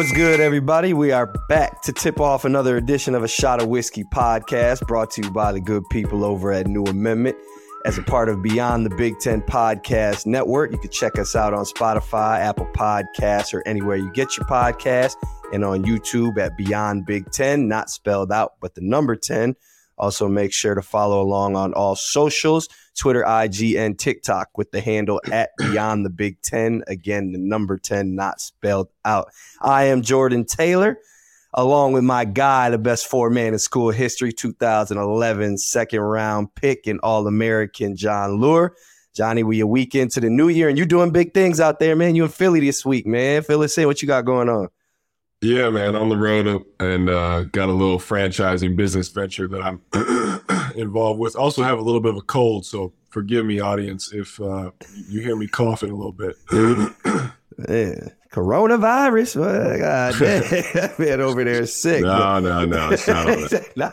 What's good, everybody? We are back to tip off another edition of a Shot of Wisky podcast brought to you by the good people over at New Amendment. As a part of Beyond the Big Ten Podcast Network, you can check us out on Spotify, Apple Podcasts, or anywhere you get your podcast, and on YouTube at Beyond Big Ten, not spelled out, but the number 10. Also, make sure to follow along on all socials Twitter, IG, and TikTok with the handle at Beyond the Big Ten. Again, the number 10 not spelled out. I am Jordan Taylor, along with my guy, the best four man in school history, 2011 second round pick and All American, Jon Leuer. Johnny, we a week into the new year and you're doing big things out there, man. You in Philly this week, man. Philly, say what you got going on. Yeah, man, on the road and uh, got a little franchising business venture that I'm involved with. Also have a little bit of a cold, so forgive me, audience, if uh, you hear me coughing a little bit. yeah. Coronavirus, well, God damn, man over there is sick. No, no, no, it's not nah,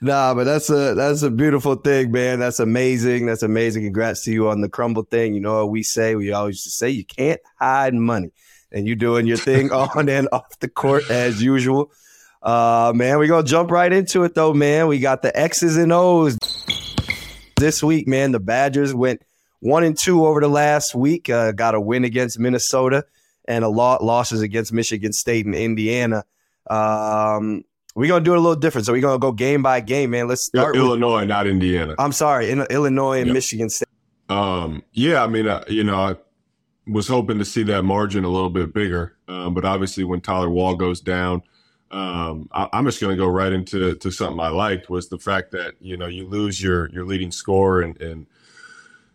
nah, but that's a that's a beautiful thing, man. That's amazing. That's amazing. Congrats to you on the Crumbl thing. You know what we say? We always say you can't hide money and you're doing your thing on and off the court as usual. Uh, man, we're gonna jump right into it though, man. We got the X's and O's this week, man. The Badgers went one and two over the last week. Uh, got a win against Minnesota and a lot losses against Michigan State and Indiana. Um, we're gonna do it a little different. So we're gonna go game by game, man. Let's start Illinois, with, not Indiana. I'm sorry, in Illinois and yep. Michigan State. Um, yeah, I mean, uh, you know, I was hoping to see that margin a little bit bigger, um, but obviously when Tyler Wahl goes down, um, I, am just going to go right into to something I liked was the fact that you know you lose your your leading scorer and and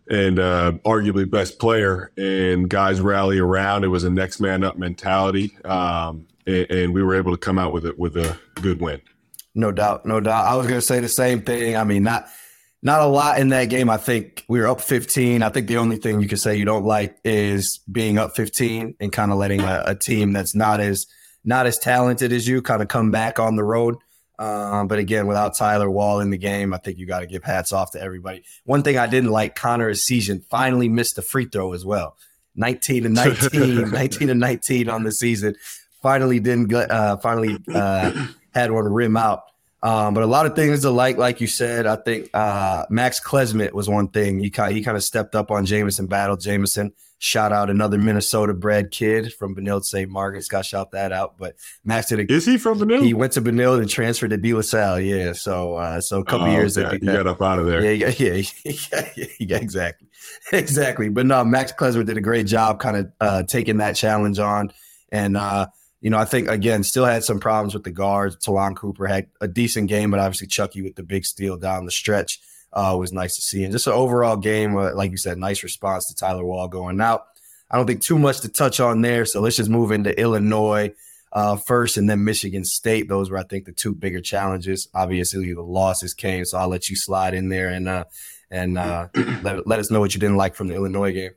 and uh, arguably best player, and guys rally around. It was a next man up mentality, um, and, and, we were able to come out with it with a good win. No doubt, no doubt. I was going to say the same thing. I mean, not not a lot in that game. I think we were up 15. I think the only thing you could say you don't like is being up 15 and kind of letting a, a team that's not as not as talented as you kind of come back on the road. Um, but again, without Tyler Wahl in the game, I think you got to give hats off to everybody. One thing I didn't like, Connor Essegian finally missed a free throw as well. 19 to 19, 19 to 19 on the season. Finally didn't get, uh, finally uh, had one rim out. Um, but a lot of things to like, like you said, I think uh, Max Klesmit was one thing. He kind, he kind of stepped up on Jamison Battle. Jamison Shout out another Minnesota bred kid from Benilde St. Margaret's. Got shout that out. But Max did a, Is he from Benilde? He went to Benilde and transferred to De La Salle. Yeah. So uh, so a couple oh, years okay. you got up out of there. Yeah, yeah, yeah, yeah, yeah exactly. Exactly. But no, Max Klesmit did a great job kind of uh, taking that challenge on. And uh, you know, I think again, still had some problems with the guards. Ta'Lon Cooper had a decent game, but obviously Chucky with the big steal down the stretch uh, was nice to see. And just an overall game, uh, like you said, nice response to Tyler Wahl going out. I don't think too much to touch on there. So let's just move into Illinois uh, first and then Michigan State. Those were, I think, the two bigger challenges. Obviously, the losses came. So I'll let you slide in there and uh, and uh, let, let us know what you didn't like from the Illinois game.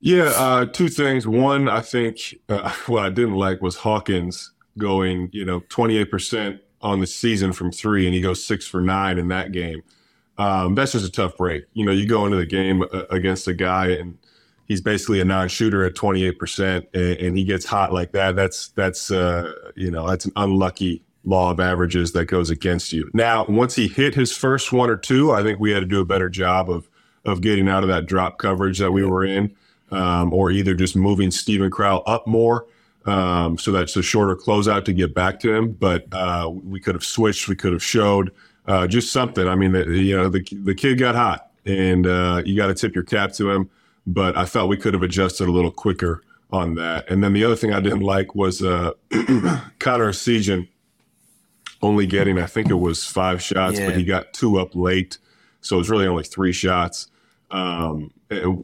Yeah, uh, two things. One, I think uh, what I didn't like was Hawkins going, you know, 28% on the season from three, and he goes six for nine in that game. Um, that's just a tough break. You know, you go into the game uh, against a guy and he's basically a non-shooter at 28% and, he gets hot like that. That's, that's, uh, you know, that's an unlucky law of averages that goes against you. Now, once he hit his first one or two, I think we had to do a better job of, of getting out of that drop coverage that we were in, um, or either just moving Steven Crowl up more um, so that's a shorter closeout to get back to him. But uh, we could have switched. We could have showed uh, just something. I mean, the, you know, the the kid got hot, and uh, you got to tip your cap to him. But I felt we could have adjusted a little quicker on that. And then the other thing I didn't like was uh, Connor Essegian only getting, I think it was five shots, yeah. but he got two up late, so it was really only three shots. Um,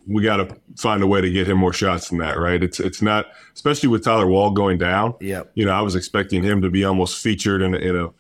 we got to find a way to get him more shots than that, right? It's it's not, especially with Tyler Wahl going down. Yeah, you know, I was expecting him to be almost featured in a, in a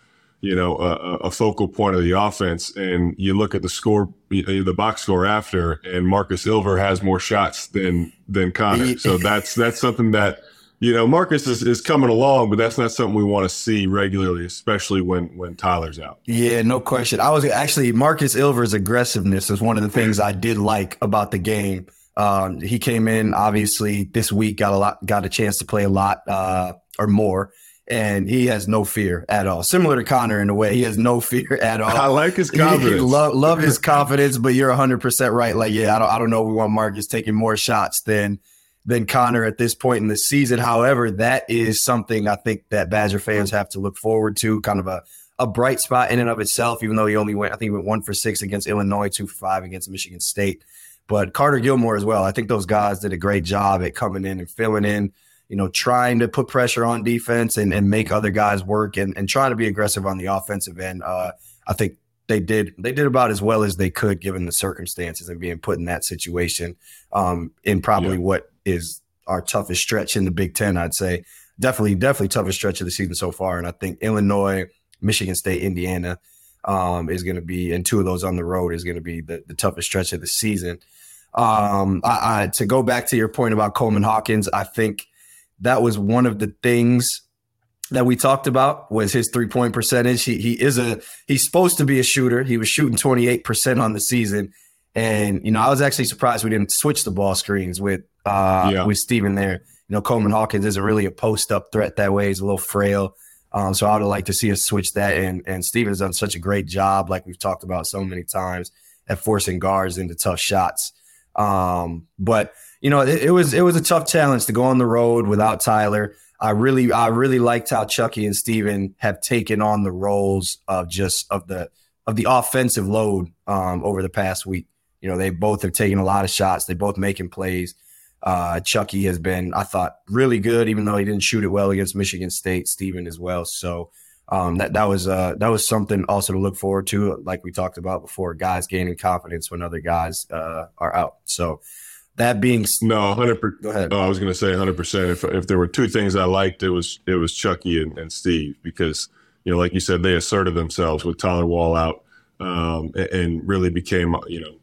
you know a, a, focal point of the offense, and you look at the score, the box score after, and Markus Ilver has more shots than than Connor. So that's that's something that you know, Marcus is, is coming along, but that's not something we want to see regularly, especially when when Tyler's out. Yeah, no question. I was actually Markus Ilver's aggressiveness is one of the things I did like about the game. Um, he came in obviously this week, got a lot, got a chance to play a lot uh, or more, and he has no fear at all. Similar to Connor in a way, he has no fear at all. I like his confidence. love, love his confidence, but you're 100 percent right. Like, yeah, I don't, I don't know. We want Markus taking more shots than than Connor at this point in the season. However, that is something I think that Badger fans have to look forward to. Kind of a a bright spot in and of itself, even though he only went, I think he went one for six against Illinois, two for five against Michigan State. But Carter Gilmore as well. I think those guys did a great job at coming in and filling in, you know, trying to put pressure on defense and, and make other guys work and, and trying to be aggressive on the offensive end. Uh, I think they did they did about as well as they could given the circumstances and being put in that situation um, in probably yeah. what is our toughest stretch in the Big Ten, I'd say. Definitely, definitely toughest stretch of the season so far. And I think Illinois, Michigan State, Indiana um, is going to be, and two of those on the road is going to be the, the toughest stretch of the season. Um, I, I, to go back to your point about Coleman Hawkins, I think that was one of the things that we talked about was his three point percentage. He he is a he's supposed to be a shooter. He was shooting twenty eight percent on the season, and you know I was actually surprised we didn't switch the ball screens with uh, yeah. with Steven there. You know Coleman Hawkins isn't really a post up threat that way. He's a little frail. Um, so I would like to see us switch that. And and Steven's done such a great job, like we've talked about so many times, at forcing guards into tough shots. Um, but you know, it, it, was it was a tough challenge to go on the road without Tyler. I really I really liked how Chucky and Steven have taken on the roles of just of the of the offensive load um, over the past week. You know, they both have taken a lot of shots. They both making plays. Uh, Chucky has been, I thought, really good, even though he didn't shoot it well against Michigan State. Steven as well. So um, that that was uh, that was something also to look forward to, like we talked about before. Guys gaining confidence when other guys uh, are out. So that being no, hundred percent. Go ahead. Oh, I was going to say hundred percent. If if there were two things I liked, it was it was Chucky and, and Steve because you know, like you said, they asserted themselves with Tyler Wahl out um, and, and, really became you know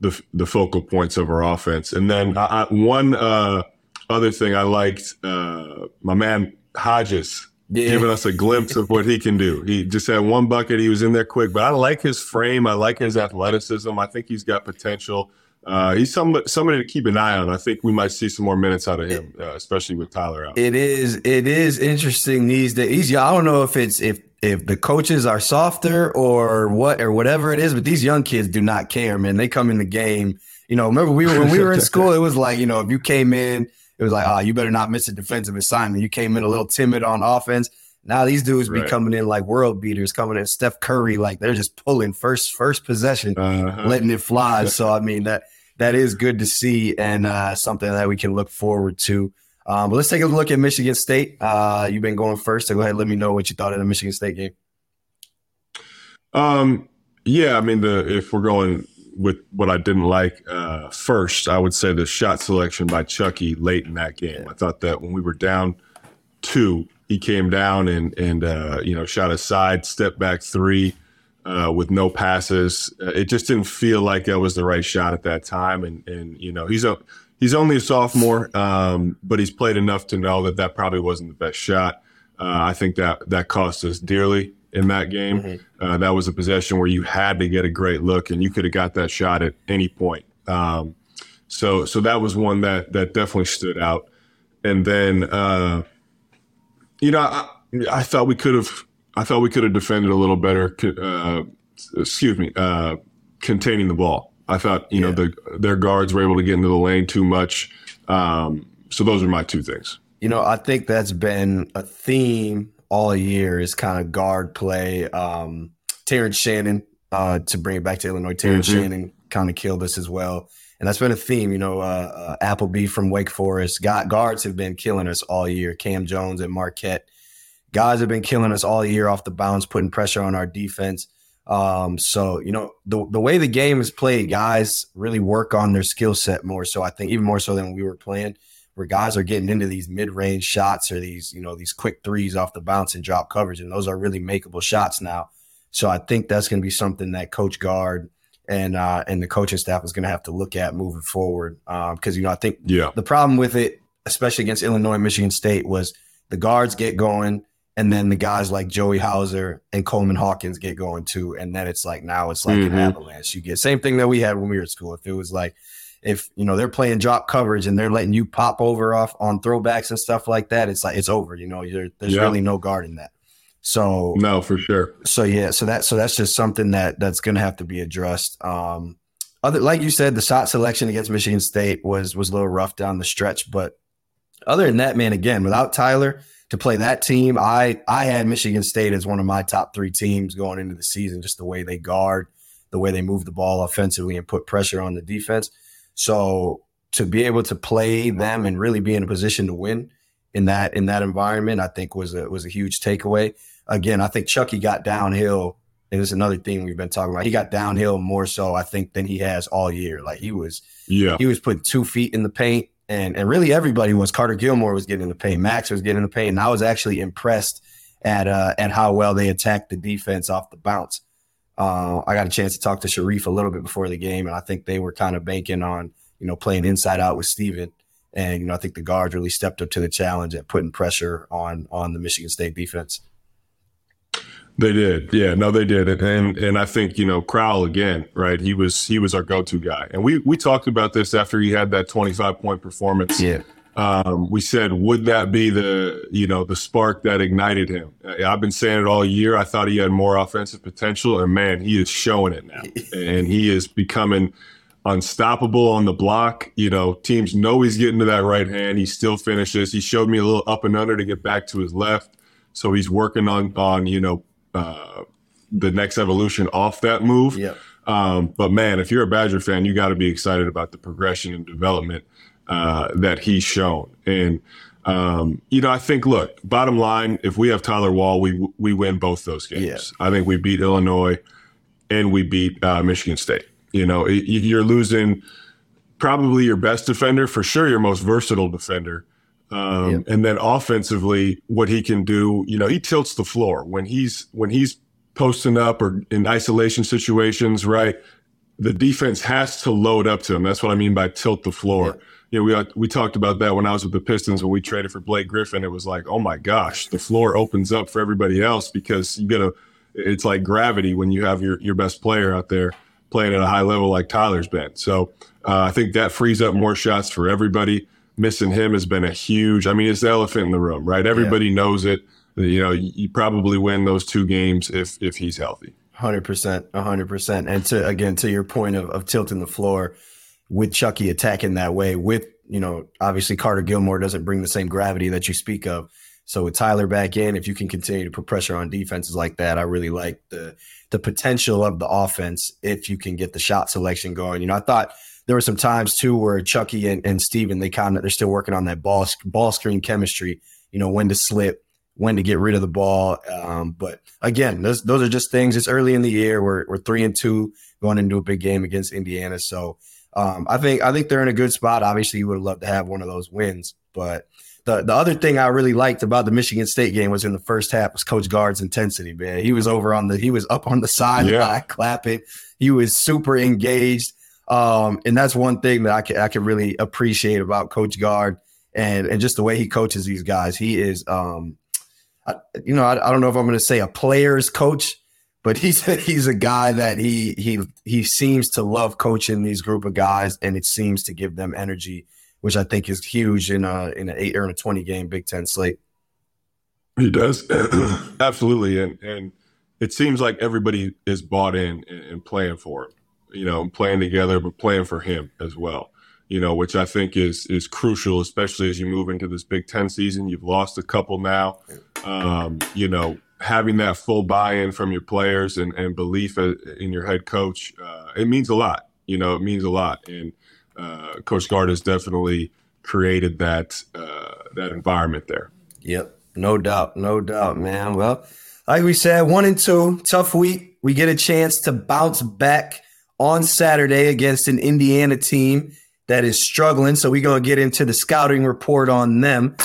the the focal points of our offense. And then I, I, one uh, other thing I liked, uh, my man Hodges yeah. giving us a glimpse of what he can do. He just had one bucket. He was in there quick, but I like his frame. I like his athleticism. I think he's got potential. Uh, he's somebody, somebody to keep an eye on. I think we might see some more minutes out of him, uh, especially with Tyler out. It is it is interesting these days. I don't know if it's if if the coaches are softer or what or whatever it is, but these young kids do not care, man. They come in the game. You know, remember we were when we were in school, it was like, you know, if you came in it was like, oh, you better not miss a defensive assignment. You came in a little timid on offense. Now these dudes right. be coming in like world beaters, coming in Steph Curry, like they're just pulling first first possession, uh-huh. letting it fly. so I mean that that is good to see and uh, something that we can look forward to. Um, but let's take a look at Michigan State. Uh, you've been going first, so go ahead. And let me know what you thought of the Michigan State game. Um, yeah, I mean the if we're going with what I didn't like uh, first, I would say the shot selection by Chucky late in that game. I thought that when we were down two, he came down and and uh, you know shot a side step back three uh, with no passes. Uh, it just didn't feel like that was the right shot at that time. And and you know he's a he's only a sophomore, um, but he's played enough to know that that probably wasn't the best shot. Uh, I think that that cost us dearly in that game. Mm-hmm. Uh, that was a possession where you had to get a great look, and you could have got that shot at any point. Um, so, so that was one that that definitely stood out. And then, uh, you know, I, I thought we could have, I thought we could have defended a little better. Uh, excuse me, uh, containing the ball. I thought, you yeah. know, the, their guards were able to get into the lane too much. Um, so those are my two things. You know, I think that's been a theme all year is kind of guard play. Um, Terrence Shannon, uh, to bring it back to Illinois, Terrence mm-hmm. Shannon kind of killed us as well. And that's been a theme, you know. Uh, uh, Appleby from Wake Forest, got, guards have been killing us all year. Cam Jones at Marquette, guys have been killing us all year off the bounce, putting pressure on our defense. Um, so you know the the way the game is played, guys really work on their skill set more. So I think even more so than we were playing where guys are getting into these mid-range shots or these, you know, these quick threes off the bounce and drop coverage. And those are really makeable shots now. So I think that's going to be something that Coach Gard and uh, and the coaching staff is going to have to look at moving forward. Because um, you know, I think yeah. the problem with it, especially against Illinois, Michigan State, was the guards get going, and then the guys like Joey Hauser and Coleman Hawkins get going too, and then it's like now it's like mm-hmm. an avalanche. You get same thing that we had when we were at school. If it was like if you know they're playing drop coverage and they're letting you pop over off on throwbacks and stuff like that, it's like it's over. You know, there's yeah. really no guarding that. So no, for sure. So yeah, so that so that's just something that that's going to have to be addressed. Um, other like you said, the shot selection against Michigan State was was a little rough down the stretch, but other than that, man, again, without Tyler to play that team, I I had Michigan State as one of my top three teams going into the season. Just the way they guard, the way they move the ball offensively, and put pressure on the defense. So to be able to play them and really be in a position to win in that in that environment, I think was a was a huge takeaway again, I think Chucky got downhill. And it's another thing we've been talking about. He got downhill more so, I think, than he has all year. Like he was, yeah, he was putting two feet in the paint, and and really everybody was. Carter Gilmore was getting in the paint. Max was getting in the paint, and I was actually impressed at uh, at how well they attacked the defense off the bounce. Uh, I got a chance to talk to Sharif a little bit before the game, and I think they were kind of banking on you know playing inside out with Steven. And you know, I think the guards really stepped up to the challenge at putting pressure on on the Michigan State defense. They did, yeah, no, they did, and and I think you know Crowl again, right? He was he was our go to guy, and we we talked about this after he had that twenty five point performance. Yeah, um, we said, would that be the you know the spark that ignited him? I've been saying it all year. I thought he had more offensive potential, and man, he is showing it now, and he is becoming unstoppable on the block. You know, teams know he's getting to that right hand. He still finishes. He showed me a little up and under to get back to his left. So he's working on on you know uh, the next evolution off that move. Yeah. Um, but man, if you're a Badger fan, you got to be excited about the progression and development uh, that he's shown. And um, you know, I think, look, bottom line, if we have Tyler Wahl, we we win both those games. Yeah. I think we beat Illinois and we beat uh, Michigan State. You know, you're losing probably your best defender, for sure, your most versatile defender. Um, yep. And then offensively, what he can do, you know, he tilts the floor when he's when he's posting up or in isolation situations, right? The defense has to load up to him. That's what I mean by tilt the floor. Yep. You know, we we talked about that when I was with the Pistons when we traded for Blake Griffin. It was like, oh my gosh, the floor opens up for everybody else because you get a. It's like gravity when you have your your best player out there playing at a high level like Tyler's been. So uh, I think that frees up more shots for everybody missing him has been a huge. I mean, it's the elephant in the room, right? Everybody yeah. knows it. You know, you probably win those two games if if he's healthy. Hundred percent, hundred percent. And to again to your point of, of tilting the floor with Chucky attacking that way, with you know, obviously Carter Gilmore doesn't bring the same gravity that you speak of. So with Tyler back in, if you can continue to put pressure on defenses like that, I really like the the potential of the offense if you can get the shot selection going. You know, I thought there were some times too where Chucky and, and Steven, they kind of they're still working on that ball ball screen chemistry. You know when to slip, when to get rid of the ball. Um, but again, those those are just things. It's early in the year. We're we're three and two going into a big game against Indiana. So um, I think I think they're in a good spot. Obviously, you would love to have one of those wins, but. The, the other thing I really liked about the Michigan State game was in the first half was Coach Gard's intensity, man. He was over on the he was up on the side yeah. clapping. He was super engaged. Um, and that's one thing that I can I can really appreciate about Coach Gard and and just the way he coaches these guys. He is, um, I, you know, I, I don't know if I'm going to say a player's coach, but he's he's a guy that he he he seems to love coaching these group of guys, and it seems to give them energy, which I think is huge in a in an eight or in a twenty game Big Ten slate. He does absolutely, and and it seems like everybody is bought in and playing for him you know, playing together, but playing for him as well. You know, which I think is is crucial, especially as you move into this Big Ten season. You've lost a couple now. Um, you know, having that full buy-in from your players and, and belief in your head coach, uh, it means a lot. You know, it means a lot. And uh, Coach Gard has definitely created that uh, that environment there. Yep, no doubt, no doubt, man. Well, like we said, one and two, tough week. We get a chance to bounce back on Saturday against an Indiana team that is struggling. So we're going to get into the scouting report on them.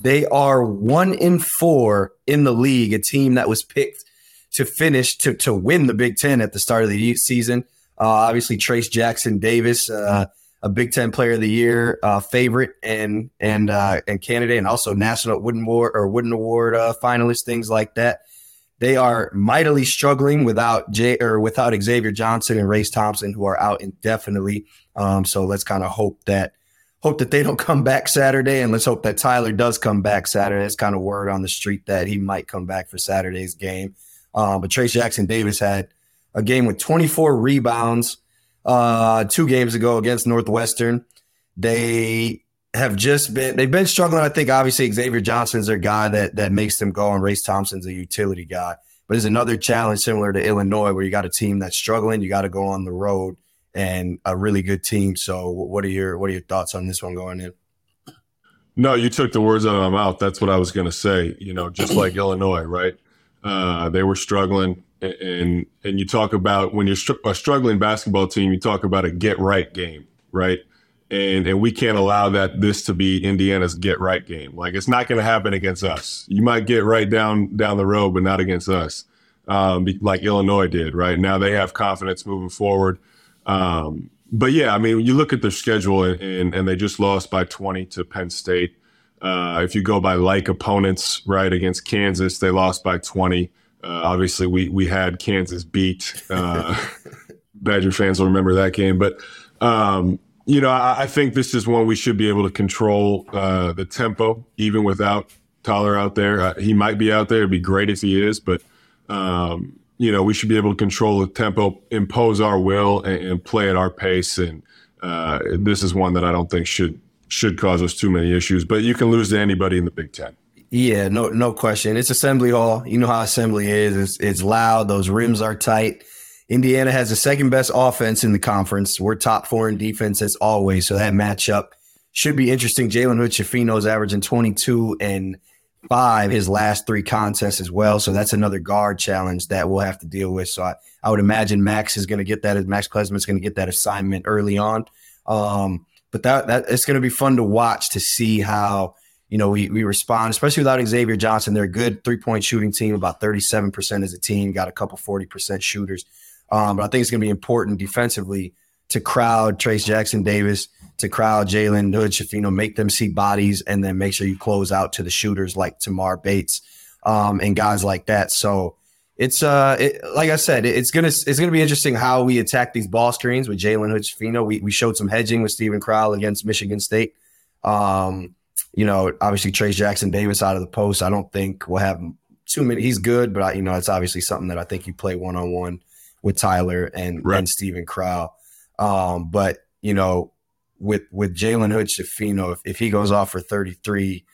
They are one in four in the league, a team that was picked to finish to, to win the Big Ten at the start of the season. Uh, obviously, Trayce Jackson Davis, uh, a Big Ten Player of the Year uh, favorite and and uh, and candidate, and also National Wooden Award or Wooden Award uh, finalist, things like that. They are mightily struggling without Jay or without Xavier Johnson and Race Thompson, who are out indefinitely. Um, so let's kind of hope that hope that they don't come back Saturday, and let's hope that Tyler does come back Saturday. It's kind of word on the street that he might come back for Saturday's game. Um, but Trayce Jackson Davis had a game with 24 rebounds uh, two games ago against Northwestern. They have just been they've been struggling. I think obviously Xavier Johnson's their guy that that makes them go, and Race Thompson's a utility guy. But it's another challenge similar to Illinois, where you got a team that's struggling. You got to go on the road and a really good team. So, what are your what are your thoughts on this one going in? No, you took the words out of my mouth. That's what I was going to say. You know, just like Illinois, right? Uh, they were struggling, and and you talk about when you're str- a struggling basketball team, you talk about a get right game, right? And and we can't allow that this to be Indiana's get right game. Like it's not going to happen against us. You might get right down down the road, but not against us, um, like Illinois did. Right now, they have confidence moving forward. Um, but yeah, I mean, you look at their schedule, and, and, and they just lost by 20 to Penn State. Uh, if you go by like opponents, right against Kansas, they lost by 20. Uh, obviously, we we had Kansas beat. Uh, Badger fans will remember that game, but um, you know, I, I, think this is one we should be able to control uh, the tempo, even without Tyler out there. Uh, he might be out there. It'd be great if he is, but um, you know, we should be able to control the tempo, impose our will, and, and play at our pace. And uh, this is one that I don't think should should cause us too many issues. But you can lose to anybody in the Big Ten. Yeah, no, no question. It's Assembly Hall. You know how Assembly is. It's, it's loud. Those rims are tight. Indiana has the second best offense in the conference. We're top four in defense as always. So that matchup should be interesting. Jalen Hood Schifino is averaging 22 and five his last three contests as well. So that's another guard challenge that we'll have to deal with. So I, I would imagine Max is going to get that. As Max Klesmit's going to get that assignment early on. Um, but that, that it's going to be fun to watch to see how you know we, we respond, especially without Xavier Johnson. They're a good three point shooting team, about 37% as a team, got a couple 40% shooters. Um, but I think it's going to be important defensively to crowd Trayce Jackson Davis, to crowd Jalen Hood Schifino, make them see bodies, and then make sure you close out to the shooters like Tamar Bates um, and guys like that. So it's uh, it, like I said, it's gonna it's gonna be interesting how we attack these ball screens with Jalen Hood Schifino. We we showed some hedging with Steven Crowl against Michigan State. Um, you know, obviously Trayce Jackson Davis out of the post. I don't think we'll have too many. He's good, but I, you know, it's obviously something that I think you play one on one with Tyler and right. and Steven Crowl. Um, but you know, with with Jalen Hood Schifino, if, if he goes off for 33,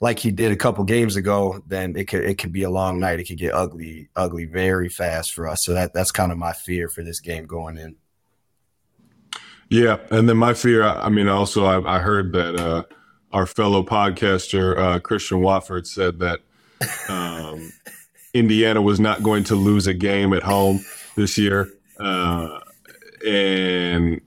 like he did a couple games ago, then it could it could be a long night. It could get ugly, ugly very fast for us. So that that's kind of my fear for this game going in. Yeah, and then my fear. I mean, also I, I heard that uh, our fellow podcaster uh, Christian Watford said that um, Indiana was not going to lose a game at home this year. Uh, and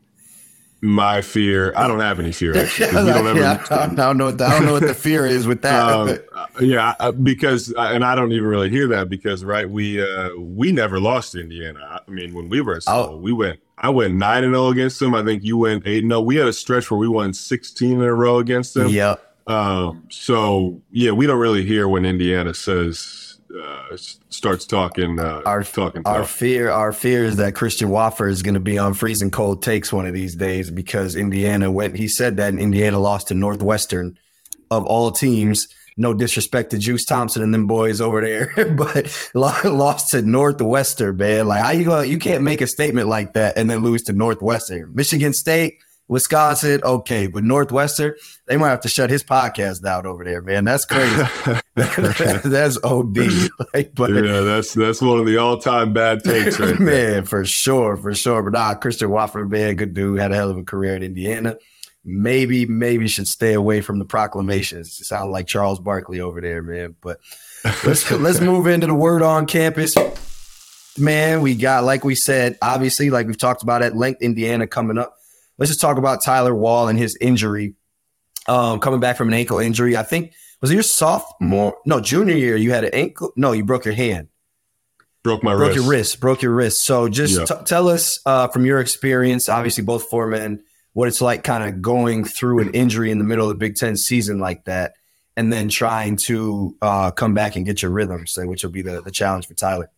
my fear, I don't have any fear. Actually, we don't ever, yeah, I, don't know. What, I don't know what the fear is with that. Um, yeah, because and I don't even really hear that because right, we uh, we never lost Indiana. I mean, when we were at school, oh. we went. I went nine and zero oh against them. I think you went eight. No, we had a stretch where we won sixteen in a row against them. Yeah. Um, so yeah, we don't really hear when Indiana says uh, starts talking. Uh, our talking. Our fear, our fear is that Christian Watford is going to be on freezing cold takes one of these days because Indiana went. He said that Indiana lost to Northwestern, of all teams. No disrespect to Juice Thompson and them boys over there, but lost to Northwestern, man. Like how you go? You can't make a statement like that and then lose to Northwestern. Michigan State Wisconsin, okay, but Northwestern, they might have to shut his podcast down over there, man. That's crazy. that's OD. Like, but yeah, that's that's one of the all time bad takes, right man. There. For sure, for sure. But nah, Christian Watford, man, good dude, had a hell of a career in Indiana. Maybe, maybe should stay away from the proclamations. It sound like Charles Barkley over there, man. But let's let's move into the word on campus. Man, we got like we said, obviously, like we've talked about at length, Indiana coming up let's just talk about Tyler Wahl and his injury. Um, coming back from an ankle injury, I think was it your sophomore? No, junior year. You had an ankle. No, you broke your hand. Broke my broke wrist. your wrist. Broke your wrist. So just yeah. t- tell us uh, from your experience. Obviously, both foremen, what it's like kind of going through an injury in the middle of the Big Ten season like that. and then trying to uh, come back and get your rhythm, so, which will be the, the challenge for Tyler.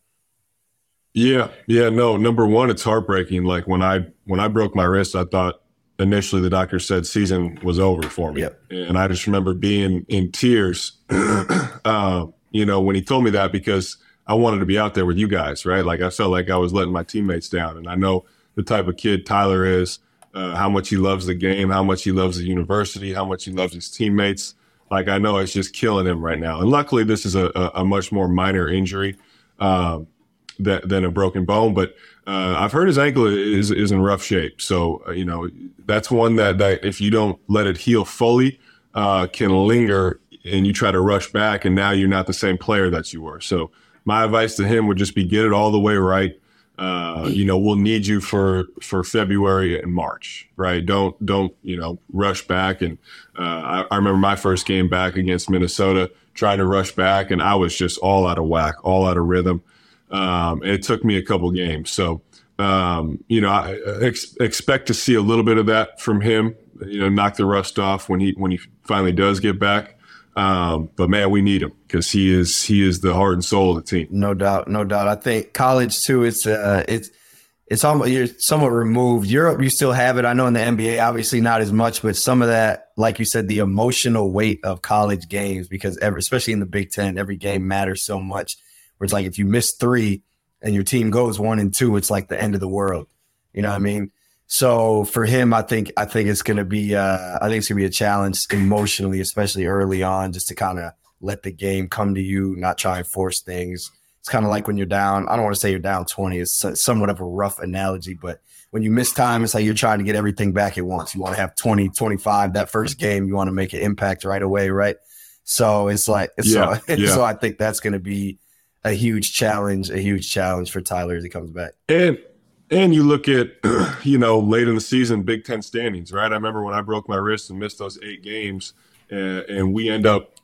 Yeah, yeah, no. Number one, it's heartbreaking. Like when I when I broke my wrist, I thought initially the doctor said season was over for me, Yep. and I just remember being in tears. uh, you know, when he told me that because I wanted to be out there with you guys, right? Like I felt like I was letting my teammates down, and I know the type of kid Tyler is, uh, how much he loves the game, how much he loves the university, how much he loves his teammates. Like I know it's just killing him right now, and luckily this is a, a, a much more minor injury. Um, that, than a broken bone. But uh, I've heard his ankle is is in rough shape. So uh, you know that's one that, that if you don't let it heal fully, uh, can linger, and you try to rush back, and now you're not the same player that you were. So my advice to him would just be get it all the way right. Uh, you know, we'll need you for for February and March, right? Don't don't you know rush back. And uh, I, I remember my first game back against Minnesota, trying to rush back, and I was just all out of whack, all out of rhythm. Um, it took me a couple games. So, um, you know, I ex- expect to see a little bit of that from him. You know, knock the rust off when he when he finally does get back. Um, but man, we need him because he is he is the heart and soul of the team. No doubt, no doubt. I think college too. It's uh, it's it's almost you're somewhat removed. Europe, you still have it. I know in the NBA, obviously not as much, but some of that, like you said, the emotional weight of college games because every, especially in the Big Ten, every game matters so much. Where it's like if you miss three and your team goes one and two, it's like the end of the world. You know what I mean? So for him, I think I think it's gonna be uh, I think it's gonna be a challenge emotionally, especially early on, just to kind of let the game come to you, not try and force things. It's kind of like when you're down. I don't want to say you're down 20. It's somewhat of a rough analogy, but when you miss time, it's like you're trying to get everything back at once. You want to have 20, 25 that first game. You want to make an impact right away, right? So it's like, Yeah, so, yeah. so I think that's going to be a huge challenge, a huge challenge for Tyler as he comes back. And and you look at you know late in the season Big Ten standings, right? I remember when I broke my wrist and missed those eight games, uh, and we end up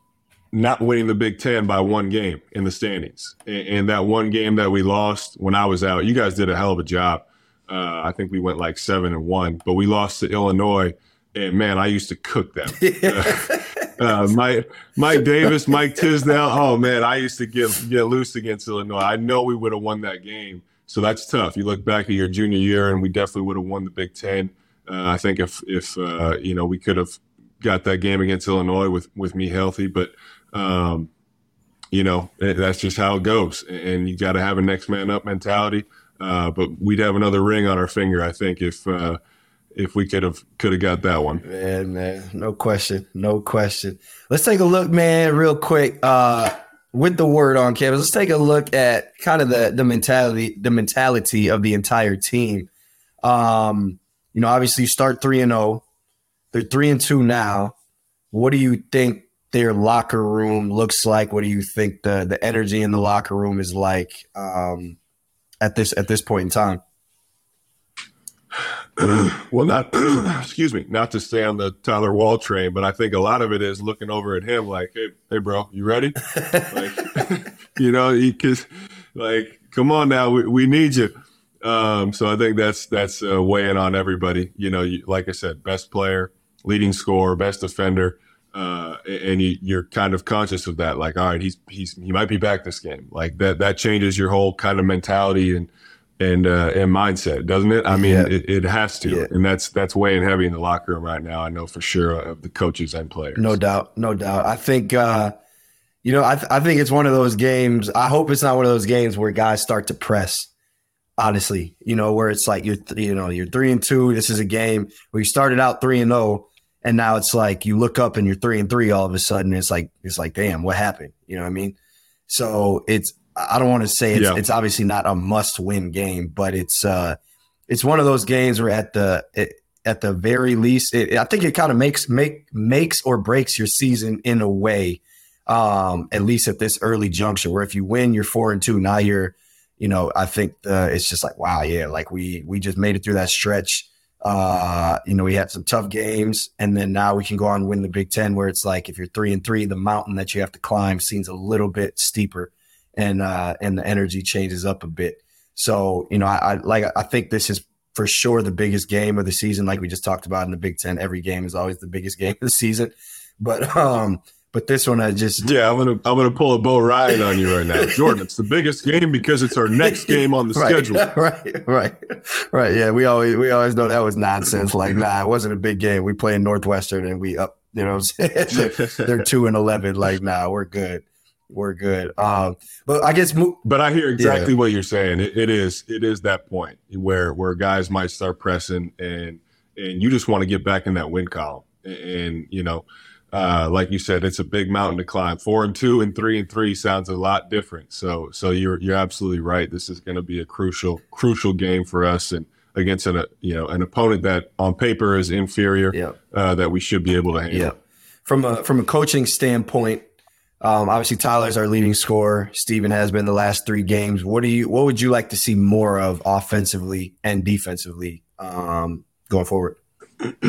not winning the Big Ten by one game in the standings. And, and that one game that we lost when I was out, you guys did a hell of a job. Uh, I think we went like seven and one, but we lost to Illinois. And man, I used to cook them. uh, Mike, Mike Davis, Mike Tisdale. Oh man, I used to get get loose against Illinois. I know we would have won that game. So that's tough. You look back at your junior year, and we definitely would have won the Big Ten. Uh, I think if if uh, you know we could have got that game against Illinois with with me healthy, but um, you know that's just how it goes, and you got to have a next man up mentality. Uh, but we'd have another ring on our finger, I think, if uh, if we could have could have got that one. Man, man, no question, no question. Let's take a look, man, real quick. Uh, with the word on campus, let's take a look at kind of the the mentality, the mentality of the entire team. Um, you know, obviously, you start three and zero. They're three and two now. What do you think their locker room looks like? What do you think the the energy in the locker room is like um, at this at this point in time? well, not excuse me, not to stay on the Tyler Wahl train, but I think a lot of it is looking over at him like, "Hey, hey, bro, you ready?" like, you know, because like, come on now, we, we need you. Um, so I think that's that's uh, weighing on everybody. You know, you, like I said, best player, leading scorer, best defender, uh, and you, you're kind of conscious of that. Like, all right, he's he's he might be back this game. Like that that changes your whole kind of mentality and and uh, and mindset, doesn't it? I mean, Yeah. it, it has to, Yeah. and that's that's weighing heavy in the locker room right now. I know for sure of the coaches and players. No doubt, no doubt. I think uh, you know, I th- I think it's one of those games. I hope it's not one of those games where guys start to press. Honestly, you know, where it's like you're th- you know you're three and two. This is a game where you started out three and zero, and now it's like you look up and you're three and three all of a sudden. It's like it's like damn, what happened? You know what I mean? So it's I don't want to say it's Yeah. it's obviously not a must win game, but it's uh it's one of those games where at the it, at the very least, it, I think it kind of makes make makes or breaks your season in a way. Um, at least at this early juncture, where if you win, you're four and two. Now you're, you know, I think uh, it's just like wow, yeah, like we we just made it through that stretch. Uh, you know, we had some tough games, and then now we can go on and win the Big Ten, where it's like if you're three and three, the mountain that you have to climb seems a little bit steeper, and uh, and the energy changes up a bit. So you know, I, I like I think this is for sure the biggest game of the season, like we just talked about in the Big Ten. Every game is always the biggest game of the season, but um, But this one, I just yeah, I'm gonna I'm gonna pull a Bo Ryan on you right now, Jordan. It's the biggest game because it's our next game on the right, schedule. Right, right, right. Yeah, we always we always know that was nonsense. Like, nah, it wasn't a big game. We play in Northwestern and we up. You know, what I'm saying they're, they're two and eleven. Like, nah, we're good. We're good. Um, but I guess. Mo- but I hear exactly yeah. what you're saying. It, it is it is that point where where guys might start pressing and and you just want to get back in that win column and, and you know uh, like you said, it's a big mountain to climb. Four and two and three and three sounds a lot different. So, so you're you're absolutely right. This is going to be a crucial crucial game for us, and against an you know an opponent that on paper is inferior, yep. uh, that we should be able to handle. Yeah. From a from a coaching standpoint, um, obviously Tyler's our leading scorer. Steven has been the last three games. What do you what would you like to see more of offensively and defensively um, going forward?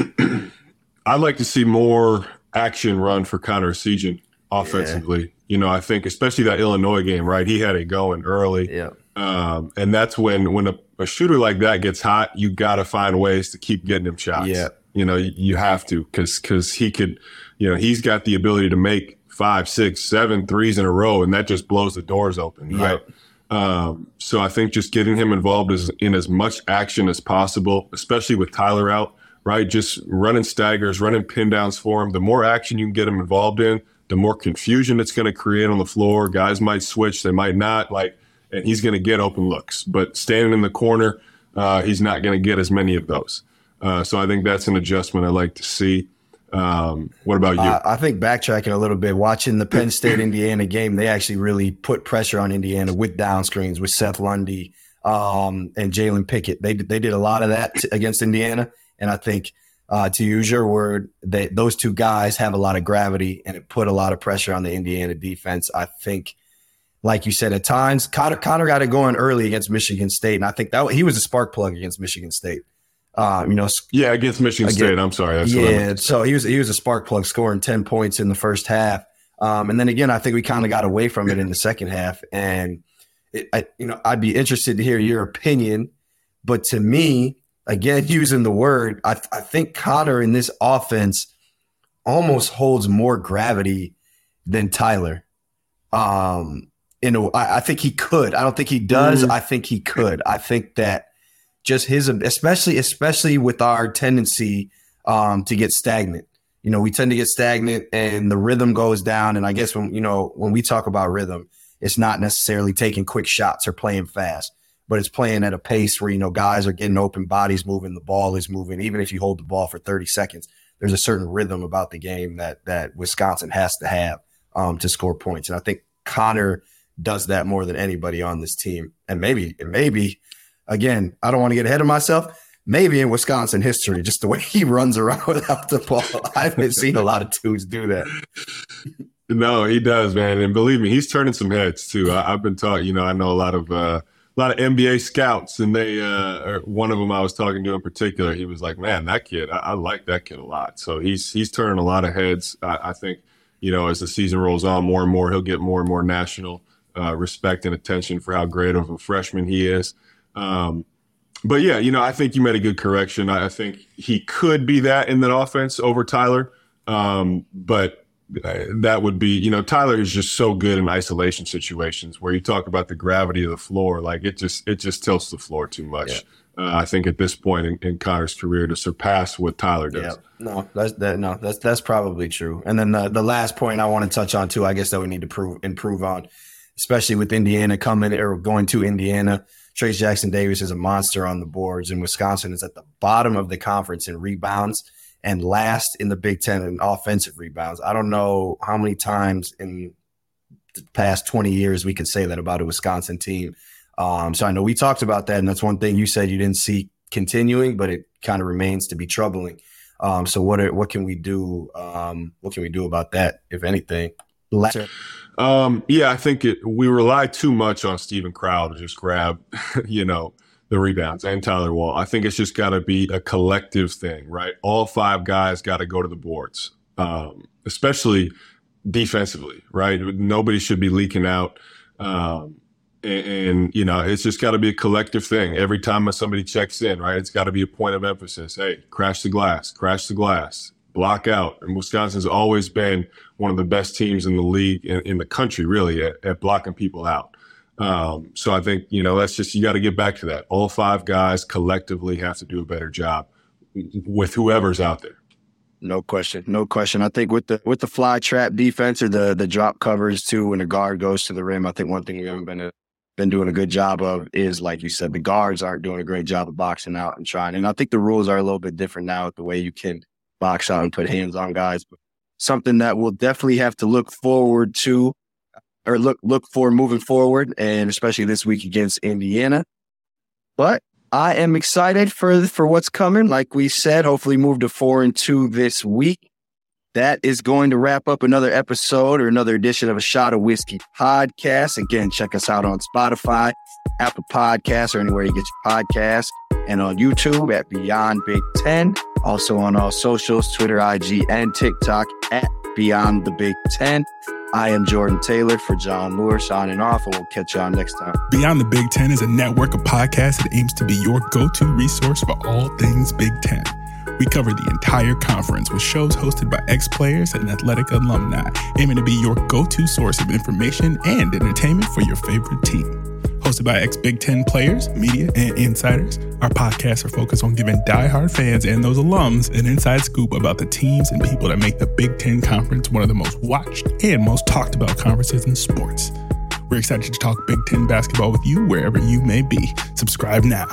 I'd like to see more action run for Connor Essegian offensively. Yeah. You know, I think especially that Illinois game, right? He had it going early. Yeah. Um, and that's when when a, a, shooter like that gets hot, you got to find ways to keep getting him shots. Yeah. You know, you, you have to because because he could, you know, he's got the ability to make five, six, seven threes in a row, and that just blows the doors open. Right. Um, so I think just getting him involved is in as much action as possible, especially with Tyler out right? Just running staggers, running pin downs for him. The more action you can get him involved in, the more confusion it's going to create on the floor. Guys might switch, they might not. Like, and he's going to get open looks. But standing in the corner, uh, he's not going to get as many of those. Uh, so I think that's an adjustment I like to see. Um, what about you? Uh, I think backtracking a little bit, watching the Penn State Indiana game, they actually really put pressure on Indiana with down screens with Seth Lundy um, and Jalen Pickett. They they did a lot of that t- against Indiana, and I think, uh, to use your word, that those two guys have a lot of gravity and it put a lot of pressure on the Indiana defense. I think, like you said, at times Connor, Connor got it going early against Michigan State, and I think that he was a spark plug against Michigan State. Um, you know, yeah, against Michigan again, State. I'm sorry. That's yeah, so he was he was a spark plug, scoring ten points in the first half, um, and then again, I think we kind of got away from it in the second half. And it, I, you know, I'd be interested to hear your opinion, but to me, again, using the word, I, I think Connor in this offense almost holds more gravity than Tyler. Um, you know, I, I think he could. I don't think he does. Mm. I think he could. I think that just his, especially, especially with our tendency um, to get stagnant. You know, we tend to get stagnant and the rhythm goes down. And I guess when, you know, when we talk about rhythm, it's not necessarily taking quick shots or playing fast but it's playing at a pace where you know guys are getting open, bodies moving, the ball is moving. Even if you hold the ball for 30 seconds, there's a certain rhythm about the game that that Wisconsin has to have um, to score points, and I think Connor does that more than anybody on this team. And maybe, maybe again, I don't want to get ahead of myself. Maybe in Wisconsin history, just the way he runs around without the ball, I haven't seen a lot of dudes do that. No, he does, man. And believe me, he's turning some heads too. I, have been taught, you know, I know a lot of uh, a lot of NBA scouts, and they uh, one of them I was talking to in particular. He was like, "Man, that kid, I, I like that kid a lot." So he's he's turning a lot of heads. I, I, think you know as the season rolls on, more and more he'll get more and more national uh, respect and attention for how great of a freshman he is. Um, but yeah, you know, I think you made a good correction. I, I think he could be that in that offense over Tyler. Um, but that would be, you know, Tyler is just so good in isolation situations where you talk about the gravity of the floor. Like it just, it just tilts the floor too much. Yeah. Uh, I think at this point in, in, Connor's career to surpass what Tyler does. Yeah. No, that's that. No, that's that's probably true. And then the, the last point I want to touch on too, I guess that we need to prove improve on, especially with Indiana coming or going to Indiana. Trayce Jackson Davis is a monster on the boards, and Wisconsin is at the bottom of the conference in rebounds and last in the Big Ten in offensive rebounds. I don't know how many times in the past 20 years we could say that about a Wisconsin team. Um, so I know we talked about that, and that's one thing you said you didn't see continuing, but it kind of remains to be troubling. Um, so what are, what can we do? Um, what can we do about that, if anything? Um, yeah, I think it, we rely too much on Steven Crowl to just grab, you know, the rebounds and Tyler Wahl. I think it's just got to be a collective thing, right? All five guys got to go to the boards, um, especially defensively, right? Nobody should be leaking out. Um, and, and, you know, it's just got to be a collective thing. Every time somebody checks in, right? It's got to be a point of emphasis. Hey, crash the glass, crash the glass. Block out. And Wisconsin's always been one of the best teams in the league in, in the country, really, at, at blocking people out. Um, so I think you know that's just you got to get back to that. All five guys collectively have to do a better job with whoever's out there. No question, no question. I think with the with the fly trap defense or the the drop covers too, when the guard goes to the rim, I think one thing we haven't been a, been doing a good job of is like you said, the guards aren't doing a great job of boxing out and trying. And I think the rules are a little bit different now with the way you can box out and put hands on guys. Something that we'll definitely have to look forward to or look look for moving forward, and especially this week against Indiana. But I am excited for for what's coming. Like we said, hopefully move to four and two this week. That is going to wrap up another episode or another edition of a Shot of Wisky podcast. Again, check us out on Spotify, Apple Podcasts, or anywhere you get your podcasts, and on YouTube at Beyond Big Ten. Also on all socials, Twitter, IG, and TikTok at Beyond the Big Ten. I am Jordan Taylor for Jon Leuer signing off, and we'll catch y'all next time. Beyond the Big Ten is a network of podcasts that aims to be your go to resource for all things Big Ten. We cover the entire conference with shows hosted by ex players and athletic alumni, aiming to be your go to source of information and entertainment for your favorite team. Hosted by ex Big Ten players, media, and insiders, our podcasts are focused on giving diehard fans and those alums an inside scoop about the teams and people that make the Big Ten Conference one of the most watched and most talked about conferences in sports. We're excited to talk Big Ten basketball with you wherever you may be. Subscribe now.